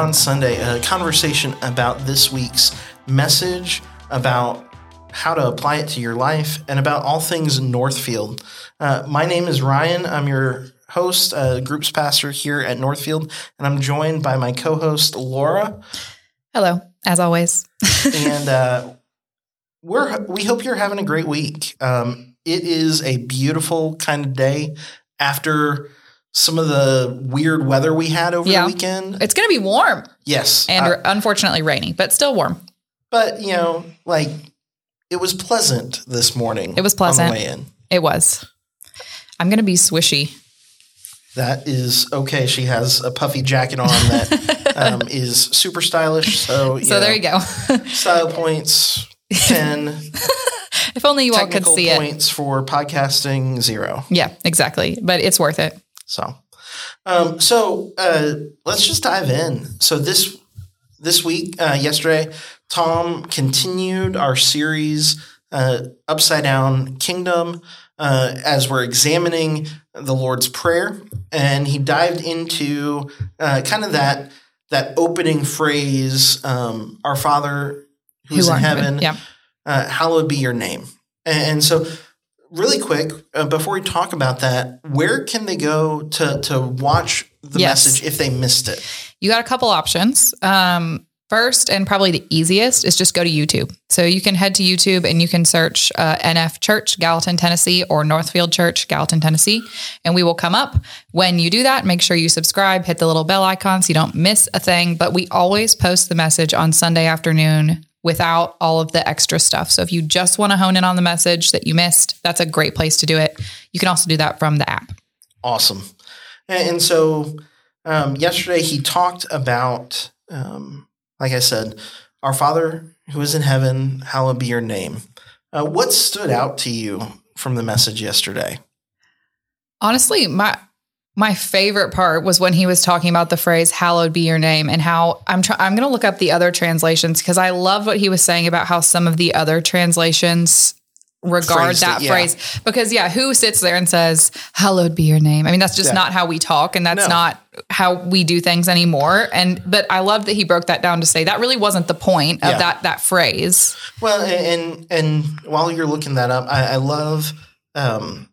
Beyond Sunday, a conversation about this week's message, about how to apply it to your life, and about all things Northfield. Uh, my name is Ryan. I'm your host, uh, groups pastor here at Northfield, and I'm joined by my co host, Laura. Hello, as always. and uh, we're we hope you're having a great week. Um, it is a beautiful kind of day after some of the weird weather we had over Yeah. the weekend. It's going to be warm Yes, and uh, unfortunately rainy, but still warm. but you know, like it was pleasant this morning. It was pleasant. way in. It was. I'm going to be swishy. That is okay. She has a puffy jacket on that um, is super stylish. So, So there you go. Style points ten. if only you all could see it. points for podcasting zero. Yeah, exactly. But it's worth it. So, um, so uh, let's just dive in. So this this week, uh, yesterday, Tom continued our series uh, Upside Down Kingdom uh, as we're examining the Lord's Prayer, and he dived into uh, kind of that that opening phrase, um, "Our Father who's Who in art heaven, Yeah. uh, hallowed be your name. And, and so, really quick, uh, before we talk about that, where can they go to to watch the Yes. message if they missed it? You got a couple options. Um, first, and probably the easiest, is just go to YouTube. So you can head to YouTube and you can search uh, NF Church, Gallatin, Tennessee, or Northfield Church, Gallatin, Tennessee, and we will come up. When you do that, make sure you subscribe, hit the little bell icon so you don't miss a thing. But we always post the message on Sunday afternoon without all of the extra stuff. So if you just want to hone in on the message that you missed, that's a great place to do it. You can also do that from the app. Awesome. And, so, um, yesterday he talked about, um, like I said, our Father who is in heaven, hallowed be your name. Uh, what stood out to you from the message yesterday? Honestly, my my favorite part was when he was talking about the phrase "hallowed be your name" and how I'm try- I'm going to look up the other translations because I love what he was saying about how some of the other translations regard Phrased it, that yeah. phrase because yeah, who sits there and says "hallowed be your name"? I mean, that's just Yeah. not how we talk and that's No. not how we do things anymore. And but I love that he broke that down to say that really wasn't the point of Yeah. that that phrase. Well, and and, and while you're looking that up, I, I love um,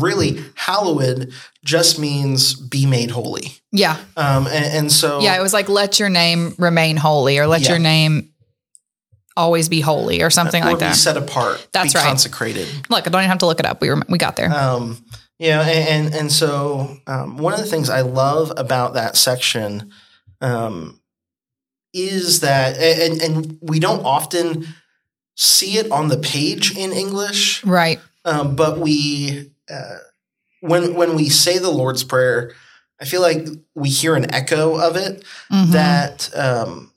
really hallowed just means be made holy. Yeah, Um, and, and so yeah, it was like let your name remain holy or let Yeah. your name always be holy or something or like be that. set apart, That's be right. consecrated. Look, I don't even have to look it up. We were we got there. Um, yeah, and and, and so um, one of the things I love about that section um, is that, and, and we don't often see it on the page in English, right. um, but we uh, when when we say the Lord's Prayer, I feel like we hear an echo of it. Mhm. That um,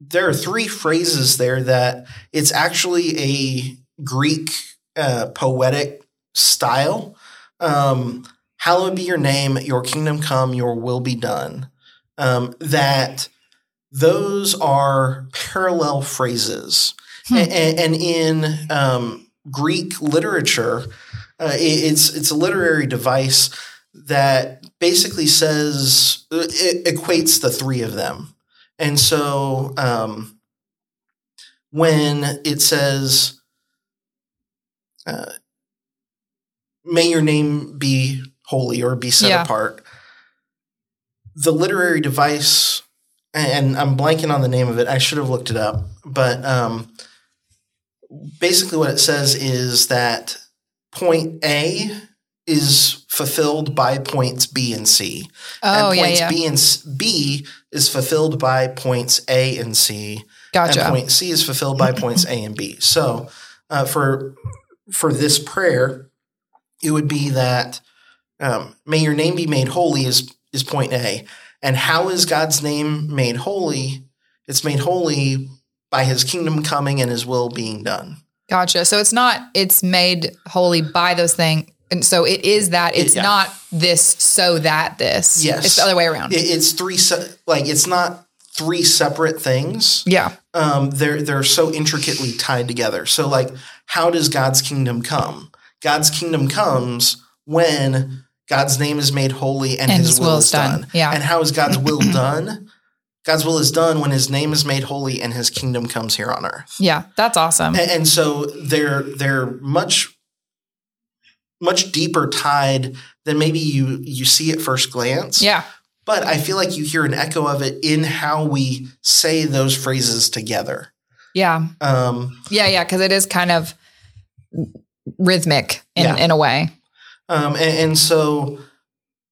there are three phrases there that it's actually a Greek uh, poetic style. Um, Hallowed be your name, your kingdom come, your will be done. Um, that those are parallel phrases. Hmm. A- a- And, in um, Greek literature, uh, it- it's it's a literary device that basically says uh, it equates the three of them. And so um, when it says, uh, may your name be holy or be set Yeah. apart, the literary device, and I'm blanking on the name of it, I should have looked it up, but um, basically what it says is that point A is fulfilled by points B and C Oh and yeah, points yeah. B and S- B is fulfilled by points A and C, Gotcha. and point C is fulfilled by points A and B. So, uh, for for this prayer, it would be that um, may your name be made holy is is point A, and how is God's name made holy? It's made holy by His kingdom coming and His will being done. Gotcha. So it's not it's made holy by those things. And so it is that it's yeah. not this so that this. Yes. It's the other way around. It, it's three se- like it's not three separate things. yeah. um, they're they're so intricately tied together. So like, how does God's kingdom come? God's kingdom comes when God's name is made holy and, And His, His will, will is is done. done. Yeah. And how is God's will done? God's will is done when His name is made holy and His kingdom comes here on earth. Yeah, that's awesome. And, and so they're they're much much deeper tied than maybe you you see at first glance. Yeah. But I feel like you hear an echo of it in how we say those phrases together. Yeah. Um, Yeah, yeah, because it is kind of rhythmic in, Yeah. in a way. um, and, and so,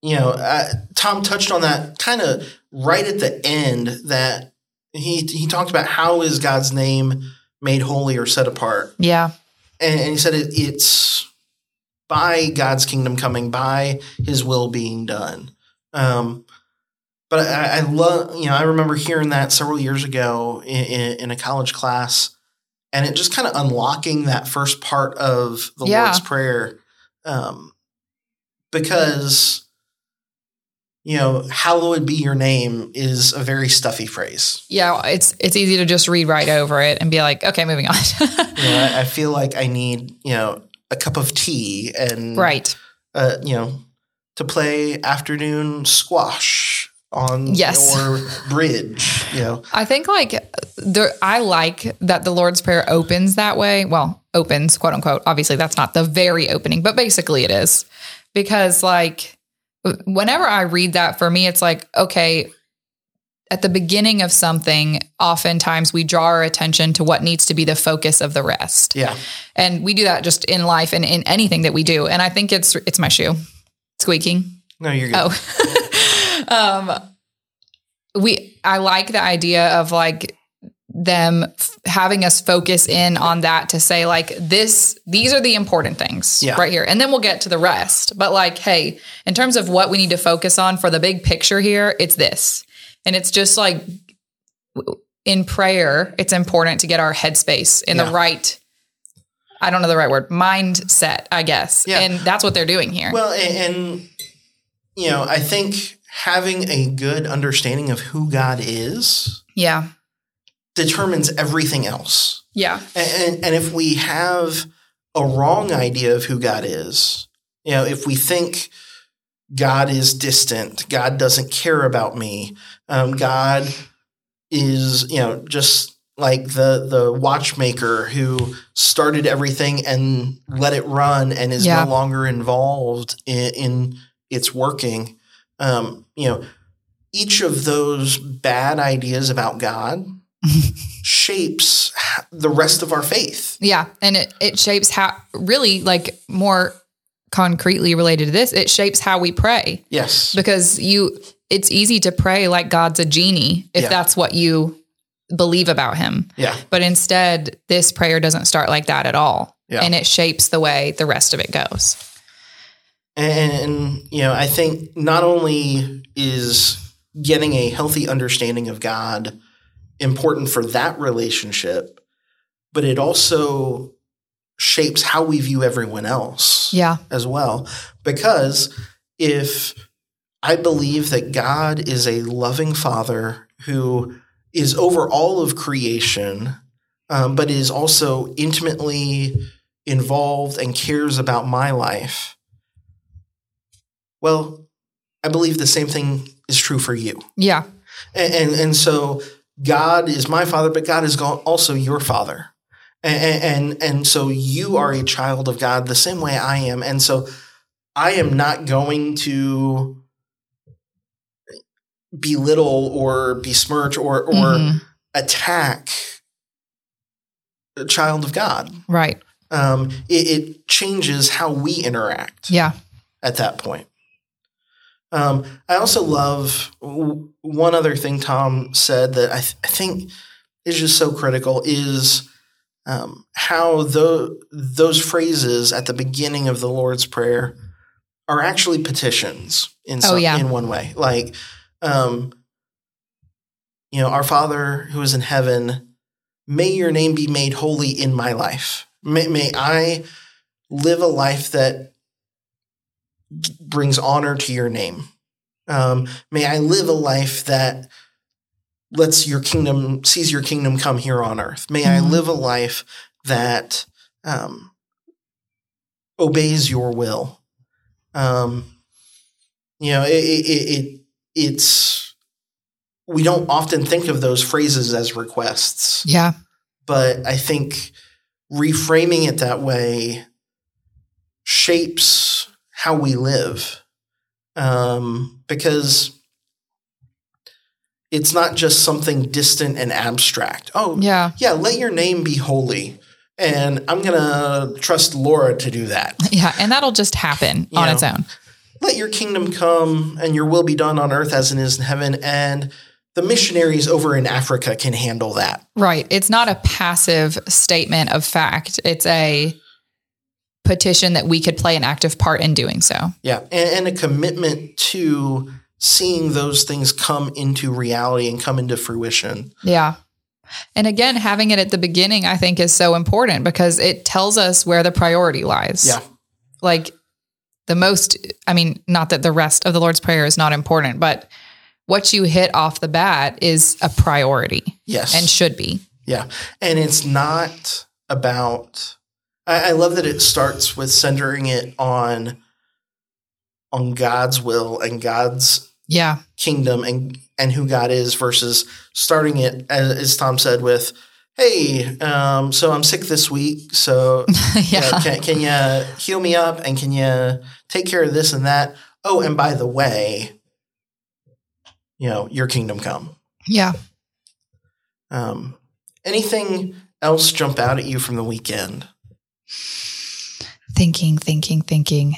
you know, uh, Tom touched on that kind of right at the end that he he talked about how is God's name made holy or set apart, Yeah. and, and he said it, it's by God's kingdom coming, by His will being done. Um, but I, I love, you know, I remember hearing that several years ago in, in, in a college class, and it just kind of unlocking that first part of the Yeah. Lord's Prayer, um, because you know, "Hallowed be your name" is a very stuffy phrase. Yeah, it's it's easy to just read right over it and be like, okay, moving on. You know, I, I feel like I need, you know, a cup of tea and right. uh, you know, to play afternoon squash on Yes. your bridge. You know, I think like the I like that the Lord's Prayer opens that way. Well, opens, quote unquote. Obviously, that's not the very opening, but basically it is. Because like whenever I read that for me, it's like, okay, at the beginning of something, oftentimes we draw our attention to what needs to be the focus of the rest. yeah, And we do that just in life and in anything that we do. And I think it's it's my shoe squeaking. no, you're good. Oh. um we I like the idea of like them f- having us focus in on that to say like this these are the important things Yeah. right here and then we'll get to the rest but like hey in terms of what we need to focus on for the big picture here it's this and it's just like in prayer it's important to get our headspace in Yeah. the right I don't know the right word mindset I guess Yeah. and that's what they're doing here Well, and, and you know, I think having a good understanding of who God is yeah determines everything else. yeah And, and if we have a wrong idea of who God is, you know, if we think God is distant, God doesn't care about me, um, God is, you know, just like the the watchmaker who started everything and let it run and is Yeah. no longer involved in, in its working. Um, you know, each of those bad ideas about God shapes the rest of our faith. Yeah, and it it shapes how really like more concretely related to this, it shapes how we pray Yes. because you it's easy to pray like God's a genie if Yeah. that's what you believe about him. Yeah. But instead this prayer doesn't start like that at all. Yeah. And it shapes the way the rest of it goes. And, you know, I think not only is getting a healthy understanding of God important for that relationship, but it also shapes how we view everyone else Yeah. as well. Because if I believe that God is a loving father who is over all of creation, um, but is also intimately involved and cares about my life, well, I believe the same thing is true for you. Yeah. And, and, and so God is my father, but God is also your father. And, and, and so you are a child of God the same way I am. And so I am not going to belittle or besmirch or, or Mhm. attack a child of God. Right. Um, it, it changes how we interact Yeah. at that point. Um, I also love w- one other thing Tom said that I, th- I think is just so critical is um, how tho- those phrases at the beginning of the Lord's Prayer are actually petitions in Oh, yeah. in one way. Like, um, you know, our Father who is in heaven, may your name be made holy in my life. May, may I live a life that brings honor to your name. Um, may I live a life that lets your kingdom sees your kingdom come here on earth. May I Mhm. live a life that um, obeys your will. Um, you know, it, it, it it's we don't often think of those phrases as requests, Yeah. but I think reframing it that way shapes how we live. Um, because it's not just something distant and abstract. Oh, Yeah. yeah, let your name be holy. And I'm going to trust Laura to do that. Yeah. And that'll just happen You on know. its own. Let your kingdom come and your will be done on earth as it is in heaven. And the missionaries over in Africa can handle that. Right. It's not a passive statement of fact. It's a petition that we could play an active part in doing so. Yeah. And, and a commitment to seeing those things come into reality and come into fruition. Yeah. And again, having it at the beginning, I think, is so important because it tells us where the priority lies. Yeah. Like the most, I mean, not that the rest of the Lord's Prayer is not important, but what you hit off the bat is a priority Yes. and should be. Yeah. And it's not about I, I love that it starts with centering it on on God's will and God's Yeah. kingdom and and who God is versus starting it as, as Tom said with Hey, um, so I'm sick this week. So yeah. can, can you heal me up and can you take care of this and that? Oh, and by the way, you know, your kingdom come. Yeah. Um, anything else jump out at you from the weekend? Thinking, thinking, thinking.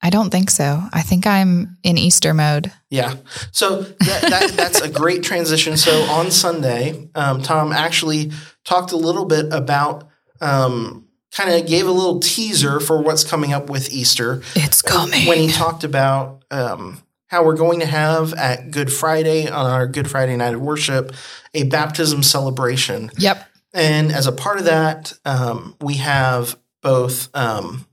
I don't think so. I think I'm in Easter mode. Yeah. So that, that, that's a great transition. So on Sunday, um, Tom actually talked a little bit about, um, kind of gave a little teaser for what's coming up with Easter. It's coming. when he talked about um, how we're going to have at Good Friday on our Good Friday night of worship a baptism celebration. yep. And as a part of that, um, we have both um,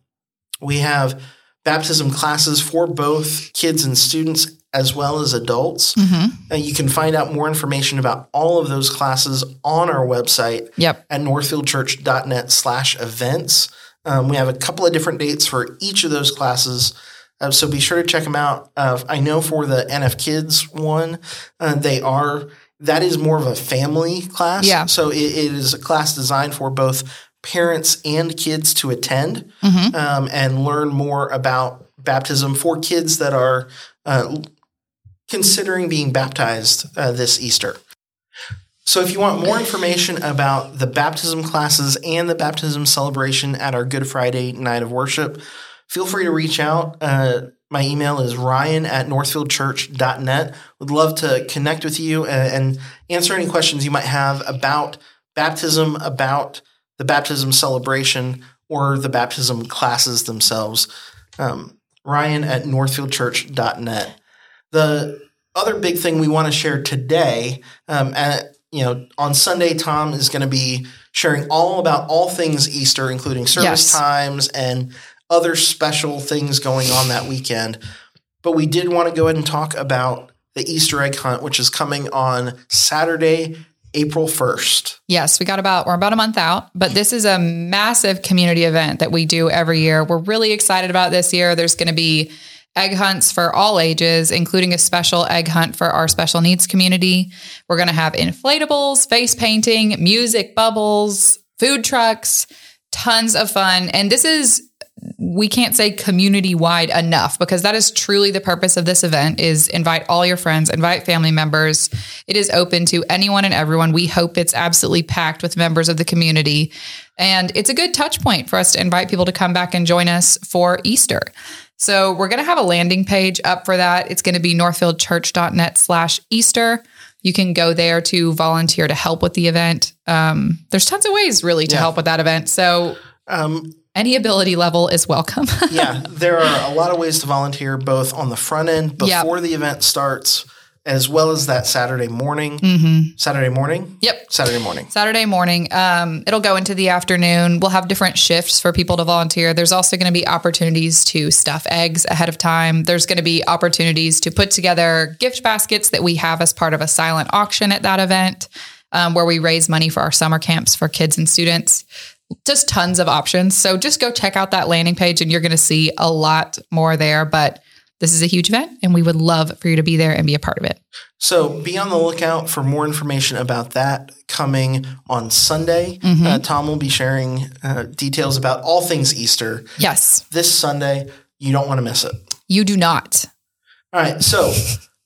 we have baptism classes for both kids and students as well as adults. hmm And you can find out more information about all of those classes on our website Yep. at northfieldchurch.net slash events. Um, we have a couple of different dates for each of those classes. Uh, so be sure to check them out. Uh, I know for the NF Kids one, uh, they are, that is more of a family class. Yeah. So it, it is a class designed for both parents and kids to attend hmm um, and learn more about baptism for kids that are uh, considering being baptized uh, this Easter. So, if you want more information about the baptism classes and the baptism celebration at our Good Friday night of worship, feel free to reach out. Uh, my email is ryan at northfieldchurch.net. Would love to connect with you and, and answer any questions you might have about baptism, about the baptism celebration, or the baptism classes themselves. Um, Ryan at northfieldchurch.net. The other big thing we want to share today, um, at, you know, on Sunday, Tom is going to be sharing all about all things Easter, including service Yes. times and other special things going on that weekend. But we did want to go ahead and talk about the Easter egg hunt, which is coming on Saturday, April 1st. Yes, we got about we're about a month out, but this is a massive community event that we do every year. We're really excited about this year. There's going to be egg hunts for all ages, including a special egg hunt for our special needs community. We're going to have inflatables, face painting, music, bubbles, food trucks, tons of fun. And this is we can't say community wide enough because that is truly the purpose of this event is invite all your friends invite family members. It is open to anyone and everyone. We hope it's absolutely packed with members of the community. And it's a good touch point for us to invite people to come back and join us for easter. So we're going to have a landing page up for that. It's going to be northfieldchurch.net slash easter. You can go there to volunteer to help with the event. Um, there's tons of ways really to Yeah. help with that event. So Um, any ability level is welcome. yeah, there are a lot of ways to volunteer, both on the front end Yep. before the event starts, as well as that Saturday morning. hmm Saturday morning? Yep. Saturday morning. Saturday morning. Um, it'll go into the afternoon. We'll have different shifts for people to volunteer. There's also going to be opportunities to stuff eggs ahead of time. There's going to be opportunities to put together gift baskets that we have as part of a silent auction at that event, um, where we raise money for our summer camps for kids and students. Just tons of options. So just go check out that landing page and you're going to see a lot more there. But this is a huge event and we would love for you to be there and be a part of it. So be on the lookout for more information about that coming on Sunday. Mm-hmm. Uh, Tom will be sharing uh, details about all things Easter Yes, this Sunday. You don't want to miss it. you do not. All right. So,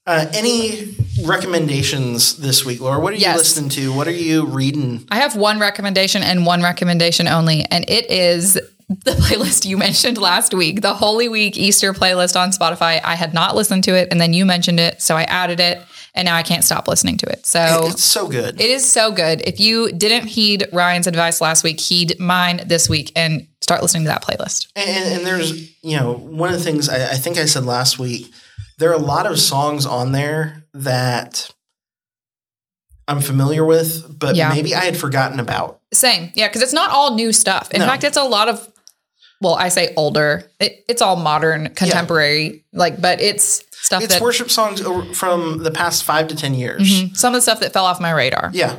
uh, any recommendations this week, Laura? What are you Yes. listening to? What are you reading? I have one recommendation and one recommendation only, and it is the playlist you mentioned last week, the Holy Week Easter playlist on Spotify. I had not listened to it, and then you mentioned it, so I added it, and now I can't stop listening to it. So It's so good. it is so good. If you didn't heed Ryan's advice last week, heed mine this week and start listening to that playlist. And, and there's, you know, one of the things I, I think I said last week, there are a lot of songs on there that I'm familiar with, but Yeah. maybe I had forgotten about. Same. Yeah, because it's not all new stuff. In No. fact, it's a lot of, well, I say older. It, it's all modern, contemporary, like, but it's stuff It's that worship songs from the past five to 10 years. Mhm. some of the stuff that fell off my radar. Yeah.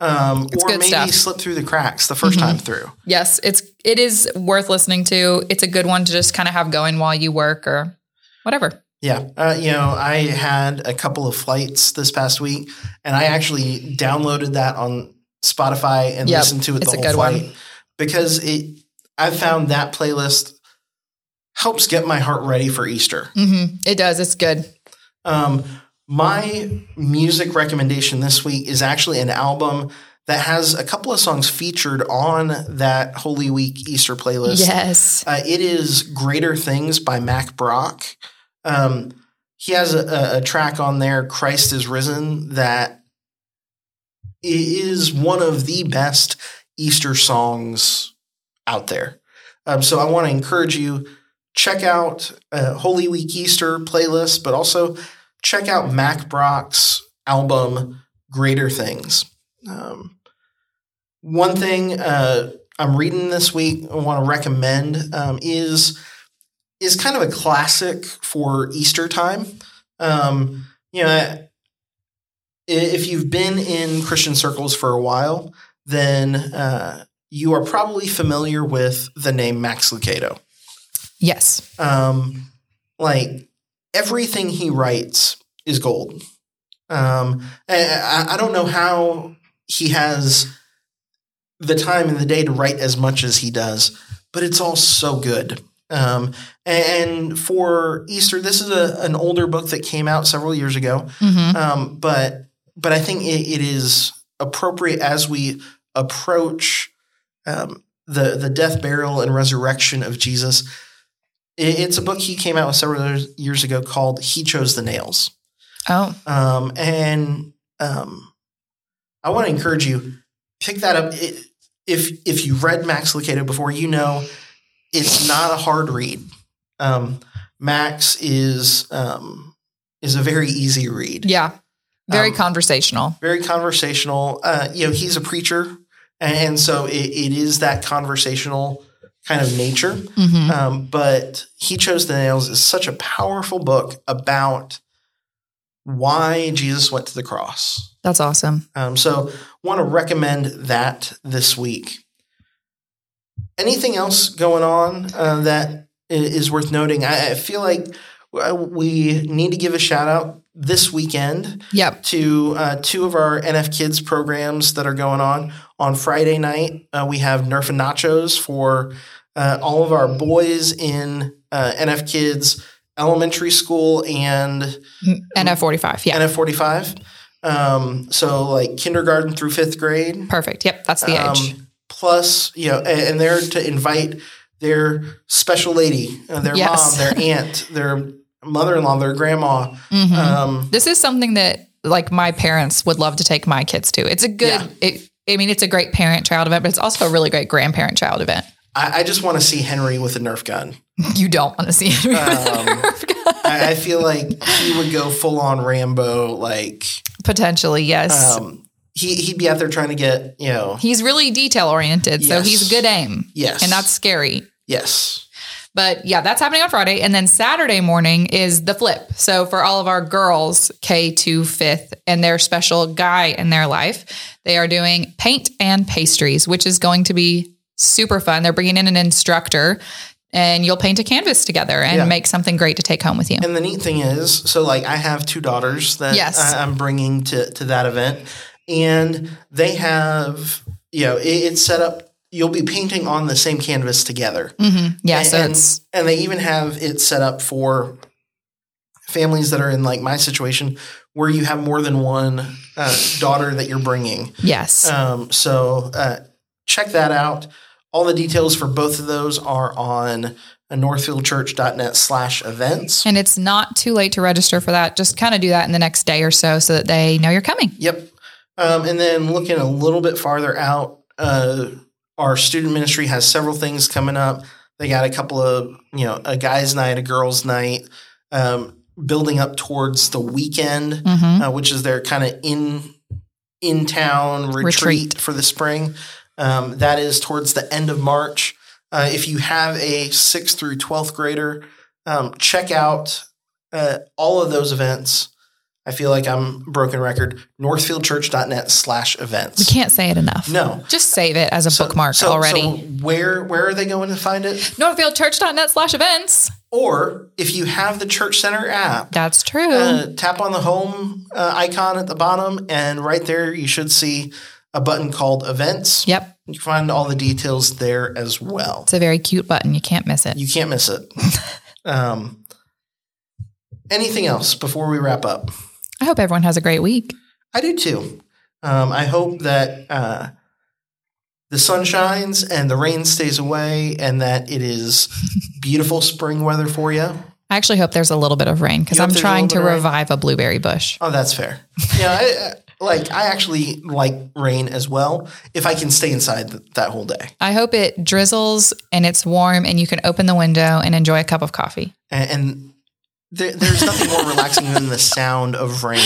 Um, It's or maybe stuff. Mm-hmm. slip through the cracks the 1st time through. Yes, it's it is worth listening to. It's a good one to just kind of have going while you work or whatever. Yeah. Uh, you know, I had a couple of flights this past week, and I actually downloaded that on Spotify and Yep, listened to it it's the whole good one. flight because it. I found that playlist helps get my heart ready for Easter. hmm It does. It's good. Um, my music recommendation this week is actually an album that has a couple of songs featured on that Holy Week Easter playlist. Yes. Uh, it is Greater Things by Mack Brock. Um, he has a, a, track on there, Christ is Risen, that is one of the best Easter songs out there. Um, so I want to encourage you, check out uh, Holy Week Easter playlist, but also check out Mack Brock's album, Greater Things. Um, one thing uh, I'm reading this week, I want to recommend um, is is kind of a classic for Easter time. Um, you know, if you've been in Christian circles for a while, then uh, you are probably familiar with the name Max Lucado. Yes. Um, like everything he writes is gold. Um, I, I don't know how he has the time in the day to write as much as he does, but it's all so good. Um, and for Easter, this is a, an older book that came out several years ago, hmm um, but but I think it, it is appropriate as we approach um, the the death, burial, and resurrection of Jesus. It, it's a book he came out with several years- years ago called "He Chose the Nails," Oh, um, and um, I want to encourage you pick that up. It, if if you read Max Lucado before, you know it's not a hard read. Um, Max is um, is a very easy read yeah. Very Um, conversational. very conversational. Uh, you know, he's a preacher, and so it, it is that conversational kind of nature. hmm Um, but he chose the nails is such a powerful book about why Jesus went to the cross. That's awesome. Um, so, want to recommend that this week. Anything else going on uh, that is worth noting? I, I feel like uh, we need to give a shout out this weekend Yep. to uh, two of our NF Kids programs that are going on. On Friday night, uh, we have Nerf and Nachos for uh, all of our boys in uh, NF Kids elementary school and NF forty five. Yeah. NF 45. Um, so, like kindergarten through fifth grade. Perfect. Yep. That's the age. Plus, you know, and, and they're to invite their special lady, uh, their Yes. mom, their aunt, their mother in law, their grandma. Mhm. Um, this is something that like my parents would love to take my kids to. It's a good. Yeah. It, I mean, it's a great parent child event, but it's also a really great grandparent child event. I, I just want to see Henry with a Nerf gun. You don't want to see it. Um, I, I feel like he would go full on Rambo. Like Potentially, yes. um, he he'd be out there trying to get you know he's really detail oriented, so Yes. he's good aim, yes and that's scary. yes But yeah, that's happening on Friday. And then Saturday morning is the flip. So for all of our girls, K to fifth, and their special guy in their life, they are doing paint and pastries, which is going to be super fun. They're bringing in an instructor and you'll paint a canvas together and Yeah. make something great to take home with you. And the neat thing is, so like I have two daughters that Yes. I, I'm bringing to to that event, and they have you know it, it's set up. You'll be painting on the same canvas together. Mhm. Yeah, and, so it's and they even have it set up for families that are in like my situation where you have more than one uh, daughter that you're bringing. yes. Um, so uh, check that out. All the details for both of those are on northfieldchurch.net slash events. and it's not too late to register for that. Just kind of do that in the next day or so so that they know you're coming. Yep. Um, and then looking a little bit farther out, uh, our student ministry has several things coming up. They got a couple of, you know, a guys' night, a girls' night, um, building up towards the weekend, hmm uh, which is their kind of in in town retreat, Retreat. for the spring. Um, that is towards the end of March. Uh, if you have a sixth through twelfth grader, um, check out uh, all of those events. I feel like I'm broken record. Northfieldchurch.net slash events. We can't say it enough. No. Just save it as a So- bookmark so- already. So where where are they going to find it? Northfieldchurch.net slash events. Or if you have the Church Center app, That's true. uh, tap on the home uh, icon at the bottom, and right there you should see a button called Events. yep. You can find all the details there as well. It's a very cute button. You can't miss it. You can't miss it. um, anything else before we wrap up? I hope everyone has a great week. I do too. Um, I hope that uh, the sun shines and the rain stays away, and that it is beautiful spring weather for you. I actually hope there's a little bit of rain because I'm trying to revive a blueberry bush. Oh, that's fair. Yeah, I, I, like I actually like rain as well if I can stay inside th- that whole day. I hope it drizzles and it's warm and you can open the window and enjoy a cup of coffee. And, and there, there's nothing more relaxing than the sound of rain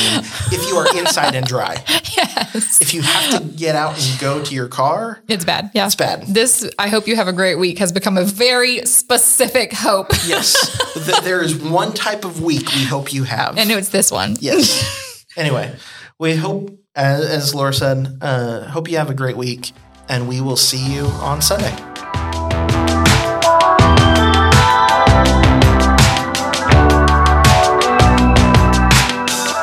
if you are inside and dry. Yes. If you have to get out and go to your car, It's bad. Yeah. it's bad. This, I hope you have a great week, has become a very specific hope. Yes, Th- there is one type of week we hope you have. And it's this one. yes. Anyway, we hope, as, as Laura said, uh, hope you have a great week, and we will see you on Sunday.